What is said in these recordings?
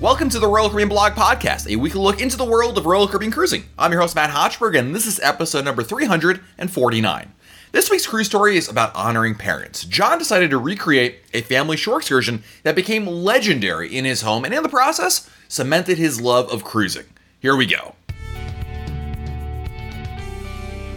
Welcome to the Royal Caribbean Blog Podcast, a weekly look into the world of Royal Caribbean cruising. I'm your host, Matt Hochberg, and this is episode number 349. This week's cruise story is about honoring parents. John decided to recreate a family shore excursion that became legendary in his home and, in the process, cemented his love of cruising. Here we go.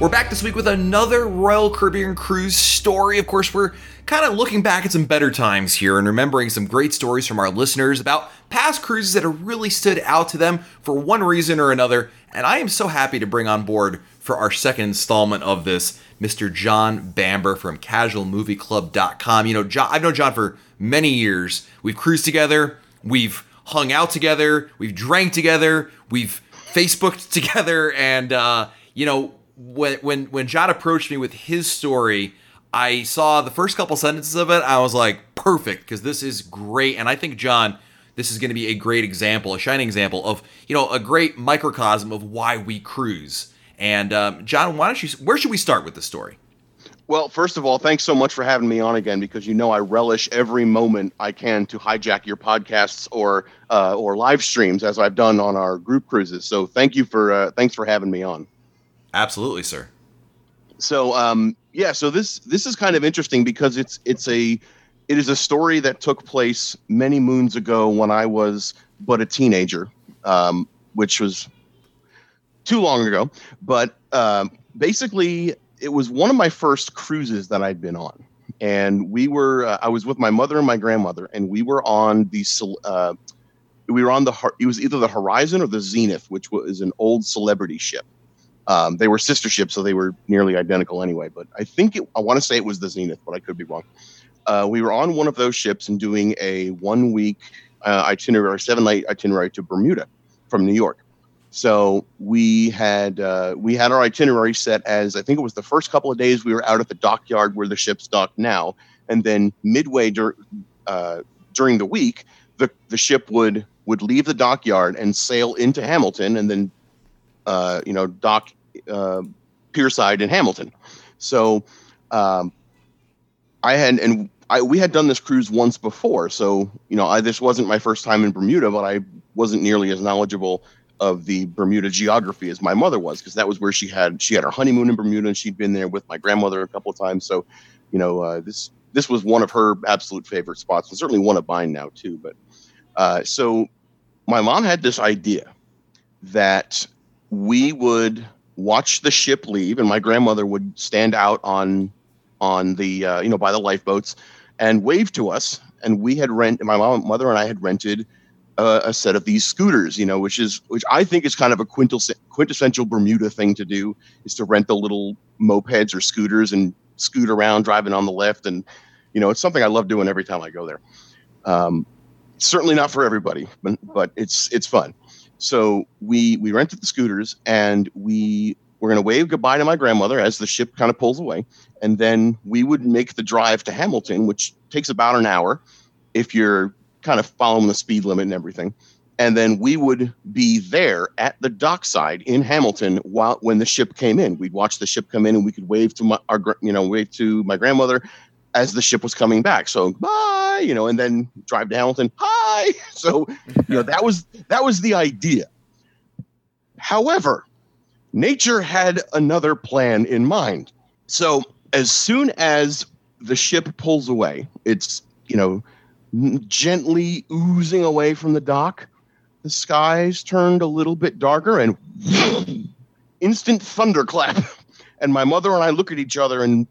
We're back this week with another Royal Caribbean cruise story. Of course, we're kind of looking back at some better times here and remembering some great stories from our listeners about past cruises that have really stood out to them for one reason or another. And I am so happy to bring on board for our second installment of this Mr. John Bamber from casualmovieclub.com. You know, John, I've known John for many years. We've cruised together, we've hung out together, we've drank together, we've Facebooked together, and, uh, you know, when when when John approached me with his story, I saw the first couple sentences of it. I was like, perfect, because this is great, and I think John, this is going to be a great example, a shining example of you know a great microcosm of why we cruise. And um, John, why don't you? Where should we start with the story? Well, first of all, thanks so much for having me on again because you know I relish every moment I can to hijack your podcasts or uh, or live streams as I've done on our group cruises. So thank you for uh, thanks for having me on. Absolutely, sir. So, um, yeah, so this this is kind of interesting because it's it's a it is a story that took place many moons ago when I was but a teenager, um, which was too long ago. But um, basically, it was one of my first cruises that I'd been on, and we were uh, I was with my mother and my grandmother, and we were on the uh, we were on the it was either the Horizon or the Zenith, which was an old celebrity ship um, they were sister ships, so they were nearly identical anyway. But I think it, I want to say it was the Zenith, but I could be wrong. Uh, we were on one of those ships and doing a one week uh, itinerary, seven night itinerary to Bermuda from New York. So we had uh, we had our itinerary set as I think it was the first couple of days we were out at the dockyard where the ship's docked now, and then midway dur- uh, during the week, the the ship would would leave the dockyard and sail into Hamilton, and then uh, you know dock uh, Pierside in Hamilton. So um, I had and I we had done this cruise once before. So you know, I this wasn't my first time in Bermuda, but I wasn't nearly as knowledgeable of the Bermuda geography as my mother was because that was where she had she had her honeymoon in Bermuda and she'd been there with my grandmother a couple of times. So you know, uh, this this was one of her absolute favorite spots and certainly one of mine now too. But uh, so my mom had this idea that we would watch the ship leave, and my grandmother would stand out on on the uh, you know by the lifeboats and wave to us. And we had rent my mom, mother, and I had rented uh, a set of these scooters, you know, which is which I think is kind of a quintessential Bermuda thing to do is to rent the little mopeds or scooters and scoot around driving on the left, and you know, it's something I love doing every time I go there. Um, certainly not for everybody, but, but it's it's fun. So we we rented the scooters and we were going to wave goodbye to my grandmother as the ship kind of pulls away, and then we would make the drive to Hamilton, which takes about an hour if you're kind of following the speed limit and everything. And then we would be there at the dockside in Hamilton while when the ship came in. We'd watch the ship come in, and we could wave to my our you know wave to my grandmother as the ship was coming back. So bye, you know, and then drive to Hamilton. Hi. So, you know, that was that was the idea. However, nature had another plan in mind. So, as soon as the ship pulls away, it's, you know, gently oozing away from the dock. The skies turned a little bit darker and instant thunderclap. And my mother and I look at each other and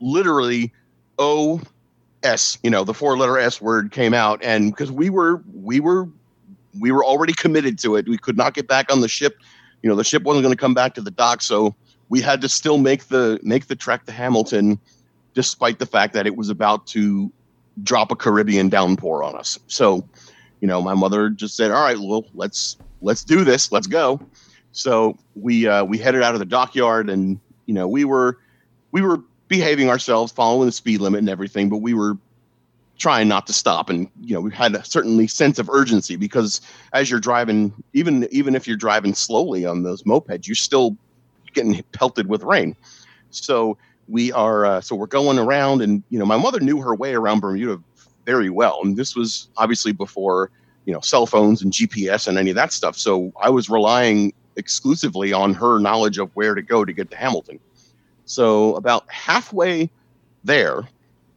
literally O S, you know, the four letter S word came out. And because we were, we were, we were already committed to it. We could not get back on the ship. You know, the ship wasn't going to come back to the dock. So we had to still make the, make the trek to Hamilton, despite the fact that it was about to drop a Caribbean downpour on us. So, you know, my mother just said, all right, well, let's, let's do this. Let's go. So we, uh, we headed out of the dockyard and, you know, we were, we were behaving ourselves, following the speed limit and everything, but we were trying not to stop and you know we had a certainly sense of urgency because as you're driving even even if you're driving slowly on those mopeds you're still getting pelted with rain so we are uh, so we're going around and you know my mother knew her way around bermuda very well and this was obviously before you know cell phones and GPS and any of that stuff. So I was relying exclusively on her knowledge of where to go to get to Hamilton. So about halfway there,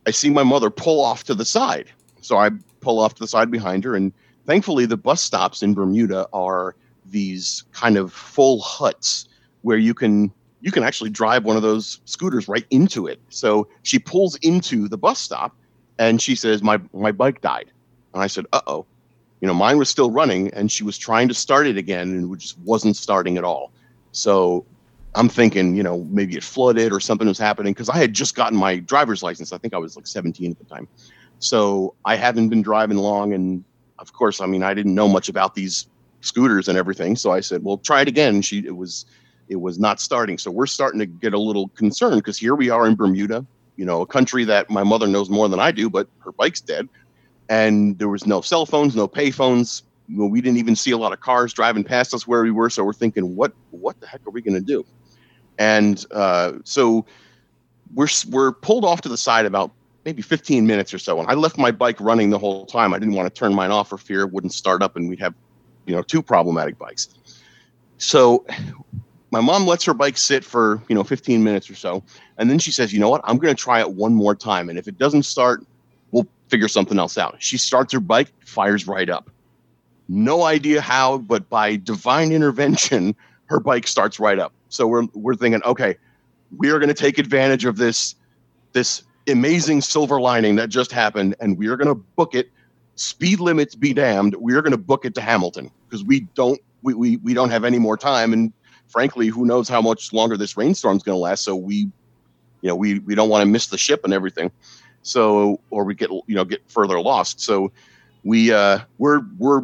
I see my mother pull off to the side. So I pull off to the side behind her, and thankfully the bus stops in Bermuda are these kind of full huts where you can you can actually drive one of those scooters right into it. So she pulls into the bus stop and she says, My my bike died. And I said, Uh oh. You know, mine was still running and she was trying to start it again and it just wasn't starting at all. So I'm thinking, you know, maybe it flooded or something was happening because I had just gotten my driver's license. I think I was like 17 at the time. So I hadn't been driving long. And of course, I mean, I didn't know much about these scooters and everything. So I said, well, try it again. She, it was, it was not starting. So we're starting to get a little concerned because here we are in Bermuda, you know, a country that my mother knows more than I do, but her bike's dead. And there was no cell phones, no pay phones. We didn't even see a lot of cars driving past us where we were. So we're thinking, what what the heck are we going to do? And uh, so we're we're pulled off to the side about maybe 15 minutes or so. And I left my bike running the whole time. I didn't want to turn mine off for fear it wouldn't start up and we'd have, you know, two problematic bikes. So my mom lets her bike sit for you know 15 minutes or so and then she says you know what i'm going to try it one more time and if it doesn't start we'll figure something else out she starts her bike fires right up no idea how but by divine intervention her bike starts right up so we're we're thinking okay we are going to take advantage of this this amazing silver lining that just happened and we are going to book it speed limits be damned we are going to book it to hamilton because we don't we, we, we don't have any more time and frankly, who knows how much longer this rainstorm is going to last? So we, you know, we we don't want to miss the ship and everything. So or we get you know get further lost. So we uh, we're we're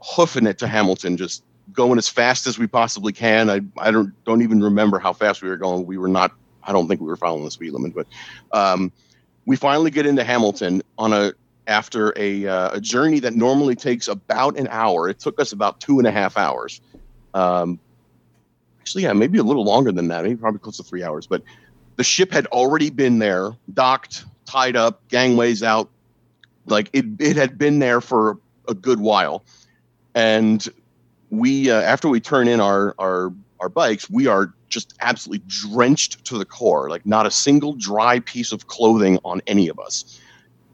hoofing it to Hamilton, just going as fast as we possibly can. I I don't don't even remember how fast we were going. We were not. I don't think we were following the speed limit, but um, we finally get into Hamilton on a after a, uh, a journey that normally takes about an hour. It took us about two and a half hours. Um, actually, yeah, maybe a little longer than that, maybe probably close to three hours. But the ship had already been there, docked, tied up, gangways out. Like it, it had been there for a good while. And we, uh, after we turn in our, our, our bikes, we are just absolutely drenched to the core, like not a single dry piece of clothing on any of us.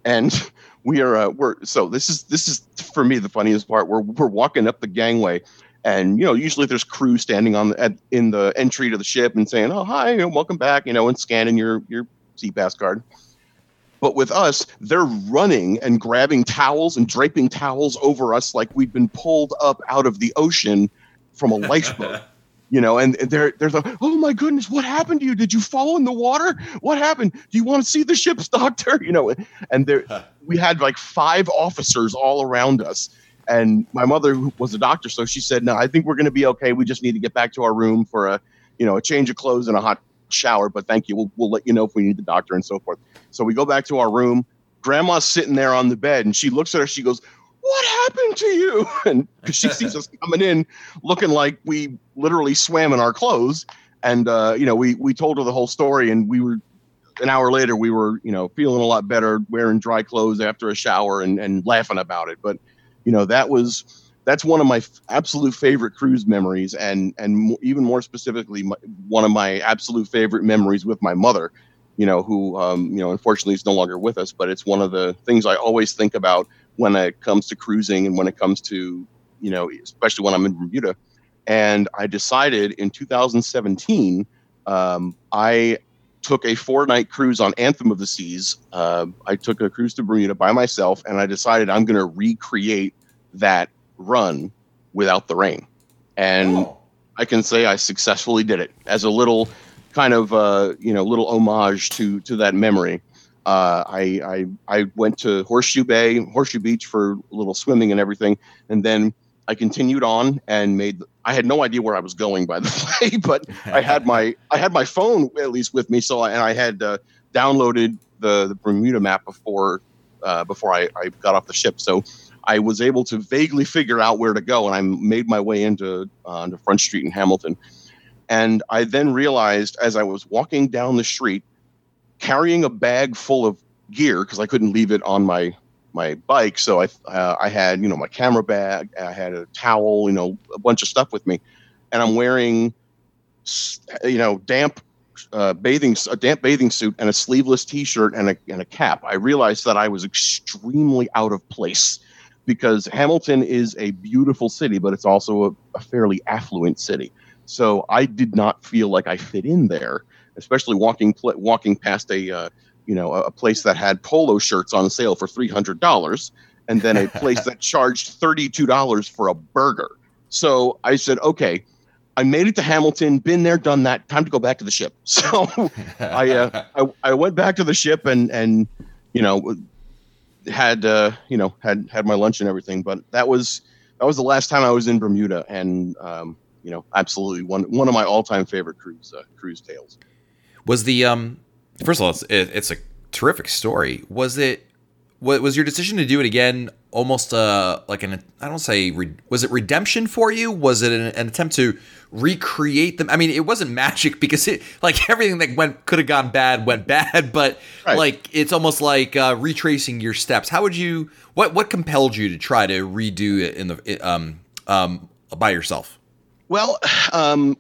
And we are, uh, we're, so this is, this is for me the funniest part. We're, we're walking up the gangway and you know usually there's crew standing on the, at, in the entry to the ship and saying oh hi you know, welcome back you know and scanning your your SeaPass card but with us they're running and grabbing towels and draping towels over us like we'd been pulled up out of the ocean from a lifeboat you know and they're they're like oh my goodness what happened to you? Did you fall in the water? What happened? Do you want to see the ship's doctor? You know and there we had like five officers all around us and my mother was a doctor, so she said, "No, I think we're going to be okay. We just need to get back to our room for a, you know, a change of clothes and a hot shower. But thank you. We'll, we'll let you know if we need the doctor and so forth." So we go back to our room. Grandma's sitting there on the bed, and she looks at her. She goes, "What happened to you?" And because she sees us coming in, looking like we literally swam in our clothes, and uh, you know, we we told her the whole story, and we were an hour later, we were, you know, feeling a lot better, wearing dry clothes after a shower and, and laughing about it. But you know that was that's one of my f- absolute favorite cruise memories and and even more specifically my, one of my absolute favorite memories with my mother you know who um, you know unfortunately is no longer with us but it's one of the things i always think about when it comes to cruising and when it comes to you know especially when i'm in bermuda and i decided in 2017 um, i took a four night cruise on Anthem of the Seas. Uh, I took a cruise to Bermuda by myself, and I decided I'm going to recreate that run without the rain. And oh. I can say I successfully did it as a little kind of uh, you know little homage to to that memory. Uh, I, I I went to Horseshoe Bay, Horseshoe Beach for a little swimming and everything, and then I continued on and made. I had no idea where I was going, by the way, but I had my I had my phone at least with me, so I, and I had uh, downloaded the, the Bermuda map before uh, before I, I got off the ship, so I was able to vaguely figure out where to go, and I made my way into uh, into Front Street in Hamilton. And I then realized as I was walking down the street, carrying a bag full of gear because I couldn't leave it on my my bike. So I uh, I had you know my camera bag, I had a towel, you know, a bunch of stuff with me, and I'm wearing you know damp uh, bathing a damp bathing suit and a sleeveless T-shirt and a and a cap. I realized that I was extremely out of place because Hamilton is a beautiful city, but it's also a, a fairly affluent city. So I did not feel like I fit in there, especially walking pl- walking past a uh, you know a place that had polo shirts on sale for three hundred dollars, and then a place that charged thirty two dollars for a burger. So I said, okay, I made it to Hamilton, been there, done that. Time to go back to the ship. So I, uh, I, I went back to the ship and and you know had uh, you know had had my lunch and everything. But that was that was the last time I was in Bermuda, and um, you know absolutely one one of my all time favorite cruise uh, cruise tales. Was the um first of all, it's, it, it's a terrific story. Was it was your decision to do it again almost uh like an I don't say re, was it redemption for you? Was it an, an, attempt to recreate them? I mean, it wasn't magic because it like everything that went could have gone bad went bad, but right. like it's almost like uh, retracing your steps. How would you what what compelled you to try to redo it in the um um by yourself? Well, um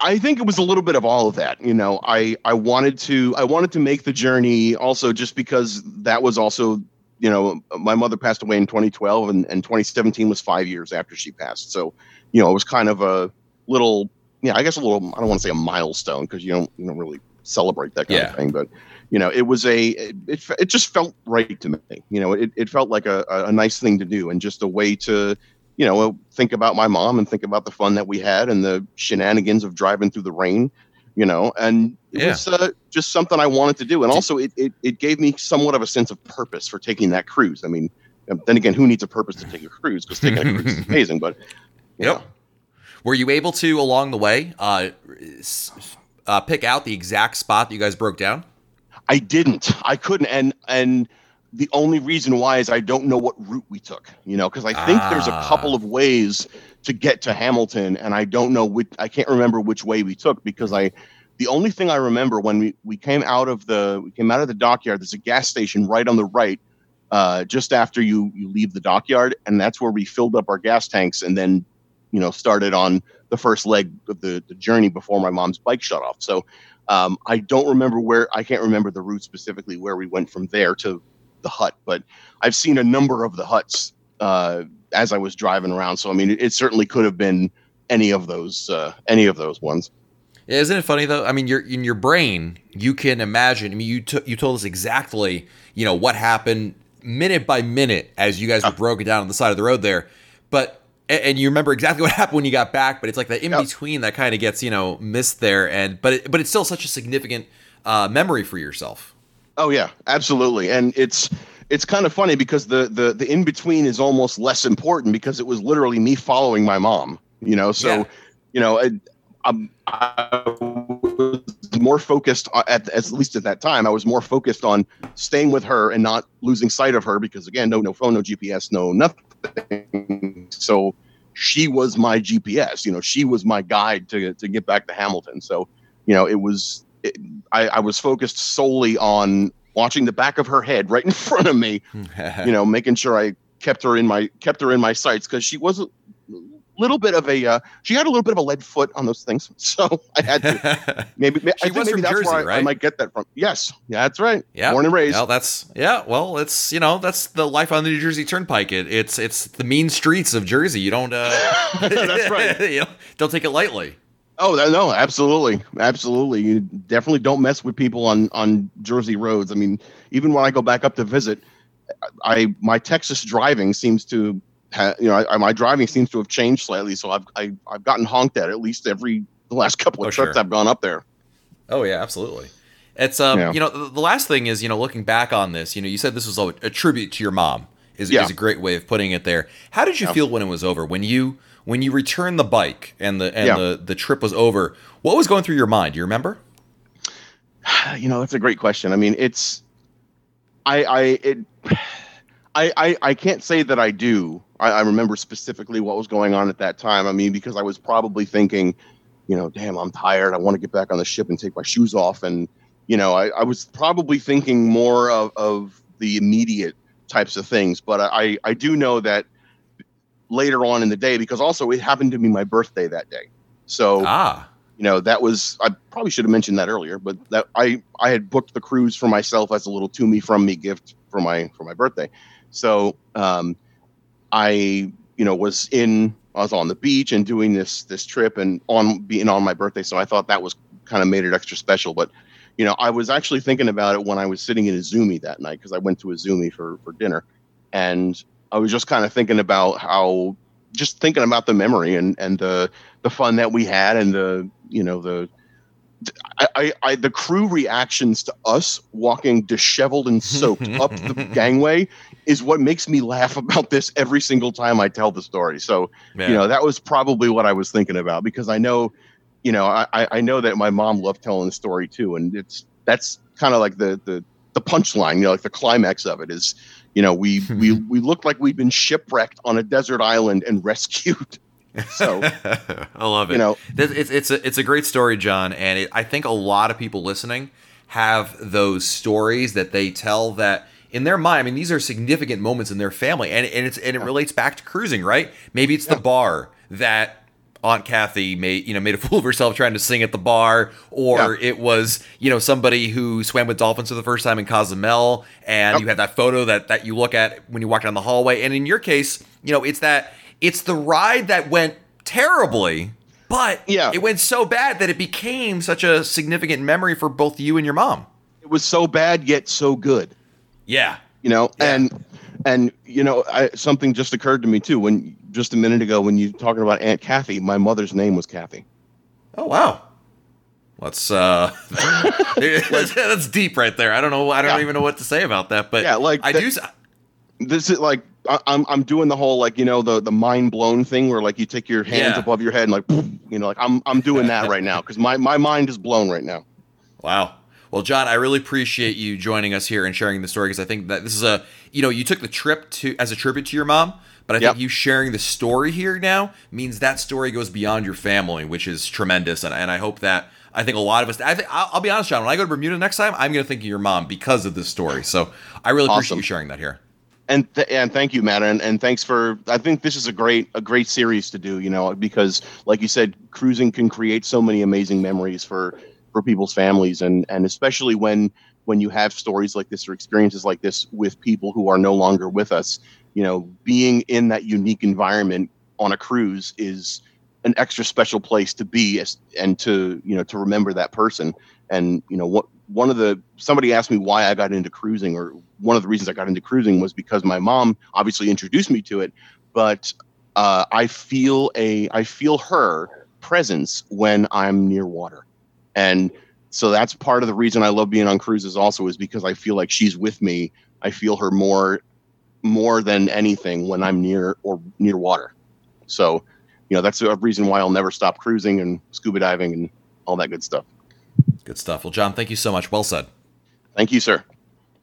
I think it was a little bit of all of that. You know, I I wanted to I wanted to make the journey also just because that was also you know, my mother passed away in 2012, and, and 2017 was five years after she passed. So, you know, it was kind of a little, yeah, I guess a little. I don't want to say a milestone because you don't you don't really celebrate that kind yeah. of thing, but you know, it was a it it just felt right to me. You know, it it felt like a a nice thing to do and just a way to you know think about my mom and think about the fun that we had and the shenanigans of driving through the rain you know, and it yeah. was uh, just something I wanted to do. And also, it, it, it gave me somewhat of a sense of purpose for taking that cruise. I mean, um, then again, who needs a purpose to take a cruise? Because taking a cruise is amazing. But, yep. Were you able to, along the way, uh, uh, pick out the exact spot that you guys broke down? I didn't. I couldn't. And, and, the only reason why is I don't know what route we took, you know, because I think ah. there's a couple of ways to get to Hamilton, and I don't know which. I can't remember which way we took because I. The only thing I remember when we, we came out of the we came out of the dockyard. There's a gas station right on the right, uh, just after you you leave the dockyard, and that's where we filled up our gas tanks and then, you know, started on the first leg of the, the journey before my mom's bike shut off. So um, I don't remember where I can't remember the route specifically where we went from there to the hut, but I've seen a number of the huts uh, as I was driving around. So I mean, it, it certainly could have been any of those uh, any of those ones. Isn't it funny though? I mean, you're in your brain, you can imagine. I mean, you t- you told us exactly, you know, what happened minute by minute as you guys were broken down on the side of the road there. But and you remember exactly what happened when you got back. But it's like that in between that kind of gets you know missed there. And but it, but it's still such a significant uh, memory for yourself. Oh yeah, absolutely. And it's it's kind of funny because the the the in between is almost less important because it was literally me following my mom. You know, so yeah. you know, I, I'm, um, I was more focused uh, at at least at that time. I was more focused on staying with her and not losing sight of her because again, no no phone, no GPS, no nothing. So she was my GPS. You know, she was my guide to to get back to Hamilton. So you know, it was it, I, I was focused solely on watching the back of her head right in front of me, you know, making sure I kept her in my kept her in my sights because she was a little bit of a uh, she had a little bit of a lead foot on those things, so I had to maybe she I think maybe that's Jersey, where I, right? I, might get that from. Yes, yeah, that's right. Yeah, born and raised. Well, that's yeah. Well, it's you know that's the life on the New Jersey Turnpike. It, it's it's the mean streets of Jersey. You don't uh, that's right. you know, don't take it lightly. Oh no, absolutely, absolutely. You definitely don't mess with people on on Jersey roads. I mean, even when I go back up to visit, I my Texas driving seems to, have, you know, I, my driving seems to have changed slightly. So I've I, have i have gotten honked at at least every the last couple of oh, trips sure. I've gone up there. Oh yeah, absolutely. It's um, yeah. you know, the, the, last thing is, you know, looking back on this, you know, you said this was a, a tribute to your mom. Is, yeah. is a great way of putting it there. How did you yeah. feel when it was over? When you when you returned the bike and the and yeah. the the trip was over, what was going through your mind? Do you remember? You know, that's a great question. I mean, it's I I it I I, I can't say that I do. I, I remember specifically what was going on at that time. I mean, because I was probably thinking, you know, damn, I'm tired. I want to get back on the ship and take my shoes off. And, you know, I, I was probably thinking more of, of the immediate types of things. But I I do know that later on in the day because also it happened to be my birthday that day. So ah. you know that was I probably should have mentioned that earlier, but that I I had booked the cruise for myself as a little to me from me gift for my for my birthday. So um, I you know was in I was on the beach and doing this this trip and on being on my birthday. So I thought that was kind of made it extra special. But you know I was actually thinking about it when I was sitting in Izumi that night because I went to Izumi for for dinner, and I was just kind of thinking about how just thinking about the memory and and the the fun that we had and the you know the I, I, I, the crew reactions to us walking disheveled and soaked up the gangway is what makes me laugh about this every single time I tell the story. So, you know, that was probably what I was thinking about because I know, you know, I, I know that my mom loved telling the story too. And it's, that's kind of like the, the, the punchline, you know, like the climax of it is, you know, we, hmm. we, we looked like we'd been shipwrecked on a desert island and rescued. So I love it. You know, it's it's a it's a great story, John, and it, I think a lot of people listening have those stories that they tell that in their mind. I mean, these are significant moments in their family, and and it's and it relates back to cruising, right? Maybe it's yeah. the bar that Aunt Kathy made you know made a fool of herself trying to sing at the bar, or yeah. it was you know somebody who swam with dolphins for the first time in Cozumel, and yep. you had that photo that that you look at when you walk down the hallway. And in your case, you know it's that it's the ride that went terribly, but yeah. it went so bad that it became such a significant memory for both you and your mom. It was so bad yet so good. Yeah. You know, yeah. and and you know, I, something just occurred to me too when just a minute ago when you talking about Aunt Kathy, my mother's name was Kathy. Oh wow. Let's uh that's, that's deep right there. I don't know I don't yeah. even know what to say about that, but yeah, like I that, do this is like I, I'm I'm doing the whole like you know the the mind blown thing where like you take your hands yeah. above your head and like you know like I'm I'm doing that right now because my my mind is blown right now. Wow. Well, John, I really appreciate you joining us here and sharing the story because I think that this is a you know you took the trip to as a tribute to your mom, but I yep. think you sharing the story here now means that story goes beyond your family, which is tremendous, and and I hope that. I think a lot of us. I think I'll, I'll be honest, John. When I go to Bermuda next time, I'm going to think of your mom because of this story. So I really awesome. appreciate you sharing that here and th- and thank you, Matt, and, and thanks for. I think this is a great a great series to do. You know, because like you said, cruising can create so many amazing memories for for people's families, and and especially when when you have stories like this or experiences like this with people who are no longer with us. You know, being in that unique environment on a cruise is an extra special place to be and to you know to remember that person. And you know what one of the somebody asked me why I got into cruising, or one of the reasons I got into cruising was because my mom obviously introduced me to it, but uh, I feel a I feel her presence when I'm near water, and so that's part of the reason I love being on cruises. Also, is because I feel like she's with me. I feel her more more than anything when I'm near or near water. So, you know, that's a reason why I'll never stop cruising and scuba diving and all that good stuff. Good stuff. Well, John, thank you so much. Well said. Thank you, sir.